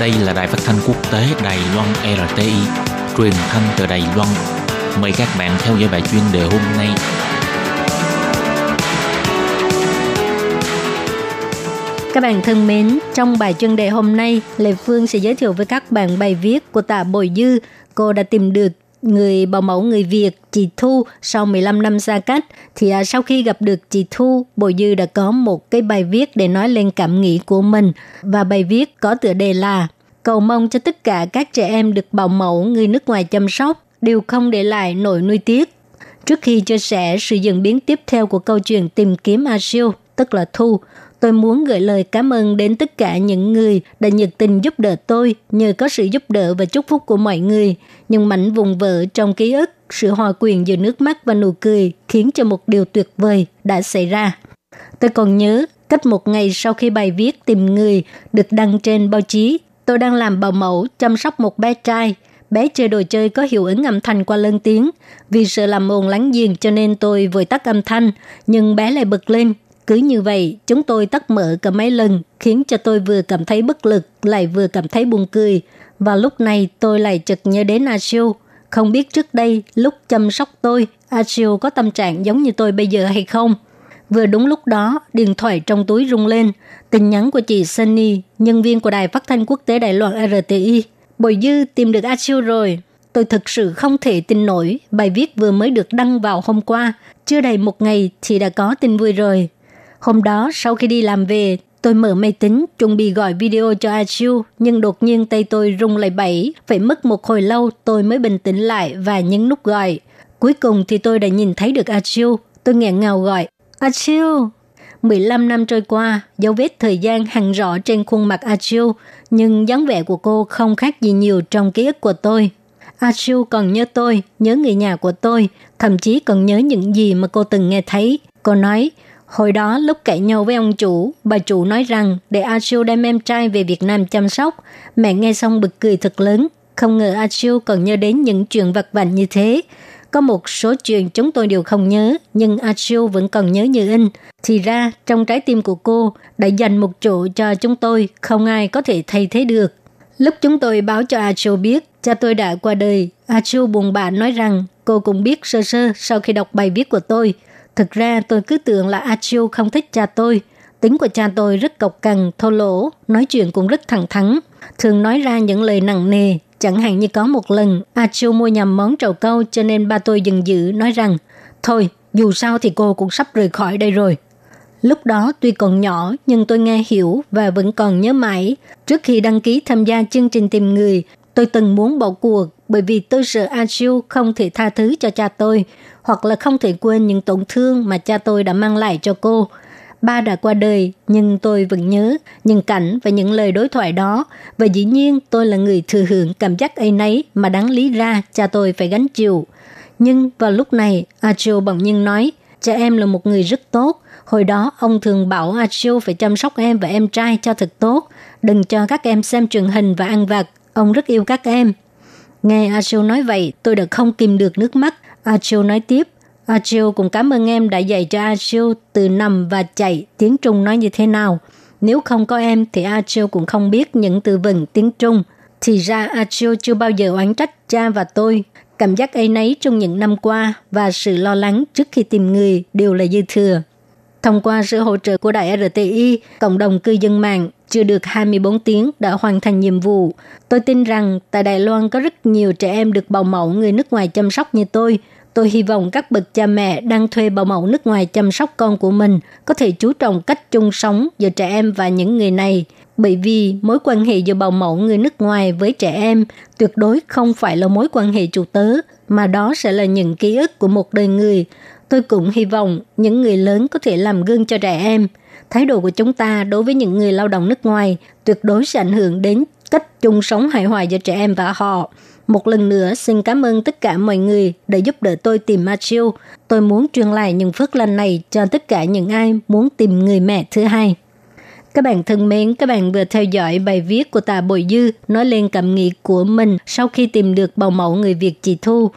Đây là đài phát thanh quốc tế Đài Loan RTI, truyền thanh từ Đài Loan. Mời các bạn theo dõi bài chuyên đề hôm nay. Các bạn thân mến, trong bài chuyên đề hôm nay, Lê Phương sẽ giới thiệu với các bạn bài viết của tạ Bồi Dư. Cô đã tìm được người bảo mẫu người Việt chị Thu sau 15 năm xa cách thì à, sau khi gặp được chị Thu, Bồi Dư đã có một cái bài viết để nói lên cảm nghĩ của mình và bài viết có tựa đề là cầu mong cho tất cả các trẻ em được bảo mẫu người nước ngoài chăm sóc đều không để lại nỗi nuôi tiếc. Trước khi chia sẻ sự diễn biến tiếp theo của câu chuyện tìm kiếm A Siêu, tức là Thu, tôi muốn gửi lời cảm ơn đến tất cả những người đã nhiệt tình giúp đỡ tôi nhờ có sự giúp đỡ và chúc phúc của mọi người. Nhưng mảnh vùng vỡ trong ký ức, sự hòa quyện giữa nước mắt và nụ cười khiến cho một điều tuyệt vời đã xảy ra. Tôi còn nhớ, cách một ngày sau khi bài viết tìm người được đăng trên báo chí, tôi đang làm bảo mẫu chăm sóc một bé trai. Bé chơi đồ chơi có hiệu ứng âm thanh qua lân tiếng. Vì sợ làm ồn lắng giềng cho nên tôi vội tắt âm thanh, nhưng bé lại bật lên cứ như vậy, chúng tôi tắt mở cả mấy lần, khiến cho tôi vừa cảm thấy bất lực, lại vừa cảm thấy buồn cười. Và lúc này tôi lại chợt nhớ đến Asio. Không biết trước đây, lúc chăm sóc tôi, Asio có tâm trạng giống như tôi bây giờ hay không? Vừa đúng lúc đó, điện thoại trong túi rung lên. Tin nhắn của chị Sunny, nhân viên của Đài Phát thanh Quốc tế Đài Loan RTI. Bồi dư tìm được Asio rồi. Tôi thực sự không thể tin nổi, bài viết vừa mới được đăng vào hôm qua. Chưa đầy một ngày thì đã có tin vui rồi. Hôm đó, sau khi đi làm về, tôi mở máy tính, chuẩn bị gọi video cho A Chiu, nhưng đột nhiên tay tôi rung lại bẫy. Phải mất một hồi lâu tôi mới bình tĩnh lại và nhấn nút gọi. Cuối cùng thì tôi đã nhìn thấy được A Chiu. Tôi nghẹn ngào gọi, A Chiu! 15 năm trôi qua, dấu vết thời gian hằn rõ trên khuôn mặt A Chiu, nhưng dáng vẻ của cô không khác gì nhiều trong ký ức của tôi. A Chiu còn nhớ tôi, nhớ người nhà của tôi, thậm chí còn nhớ những gì mà cô từng nghe thấy. Cô nói, Hồi đó lúc cãi nhau với ông chủ, bà chủ nói rằng để A Siêu đem em trai về Việt Nam chăm sóc. Mẹ nghe xong bực cười thật lớn, không ngờ A Siêu còn nhớ đến những chuyện vặt vảnh như thế. Có một số chuyện chúng tôi đều không nhớ, nhưng A Siêu vẫn còn nhớ như in. Thì ra, trong trái tim của cô đã dành một chỗ cho chúng tôi, không ai có thể thay thế được. Lúc chúng tôi báo cho A Siêu biết, cha tôi đã qua đời, A Siêu buồn bã nói rằng cô cũng biết sơ sơ sau khi đọc bài viết của tôi – Thực ra tôi cứ tưởng là Achio không thích cha tôi. Tính của cha tôi rất cộc cằn, thô lỗ, nói chuyện cũng rất thẳng thắn. Thường nói ra những lời nặng nề, chẳng hạn như có một lần Achio mua nhầm món trầu câu cho nên ba tôi dừng dữ nói rằng Thôi, dù sao thì cô cũng sắp rời khỏi đây rồi. Lúc đó tuy còn nhỏ nhưng tôi nghe hiểu và vẫn còn nhớ mãi. Trước khi đăng ký tham gia chương trình tìm người, tôi từng muốn bỏ cuộc bởi vì tôi sợ Achio không thể tha thứ cho cha tôi hoặc là không thể quên những tổn thương mà cha tôi đã mang lại cho cô. Ba đã qua đời, nhưng tôi vẫn nhớ những cảnh và những lời đối thoại đó. Và dĩ nhiên tôi là người thừa hưởng cảm giác ấy nấy mà đáng lý ra cha tôi phải gánh chịu. Nhưng vào lúc này, Achio bỗng nhiên nói, cha em là một người rất tốt. Hồi đó ông thường bảo Achio phải chăm sóc em và em trai cho thật tốt. Đừng cho các em xem truyền hình và ăn vặt. Ông rất yêu các em. Nghe Achio nói vậy, tôi đã không kìm được nước mắt Achil nói tiếp, Achil cũng cảm ơn em đã dạy cho Achil từ nằm và chạy tiếng Trung nói như thế nào. Nếu không có em thì Achil cũng không biết những từ vựng tiếng Trung. Thì ra Achil chưa bao giờ oán trách cha và tôi. Cảm giác ấy nấy trong những năm qua và sự lo lắng trước khi tìm người đều là dư thừa. Thông qua sự hỗ trợ của Đại RTI, cộng đồng cư dân mạng chưa được 24 tiếng đã hoàn thành nhiệm vụ. Tôi tin rằng tại Đài Loan có rất nhiều trẻ em được bảo mẫu người nước ngoài chăm sóc như tôi. Tôi hy vọng các bậc cha mẹ đang thuê bảo mẫu nước ngoài chăm sóc con của mình có thể chú trọng cách chung sống giữa trẻ em và những người này. Bởi vì mối quan hệ giữa bảo mẫu người nước ngoài với trẻ em tuyệt đối không phải là mối quan hệ chủ tớ, mà đó sẽ là những ký ức của một đời người. Tôi cũng hy vọng những người lớn có thể làm gương cho trẻ em – thái độ của chúng ta đối với những người lao động nước ngoài tuyệt đối sẽ ảnh hưởng đến cách chung sống hài hòa giữa trẻ em và họ. Một lần nữa, xin cảm ơn tất cả mọi người đã giúp đỡ tôi tìm Matthew. Tôi muốn truyền lại những phước lành này cho tất cả những ai muốn tìm người mẹ thứ hai. Các bạn thân mến, các bạn vừa theo dõi bài viết của Tạ Bội Dư nói lên cảm nghĩ của mình sau khi tìm được bào mẫu người Việt chị Thu.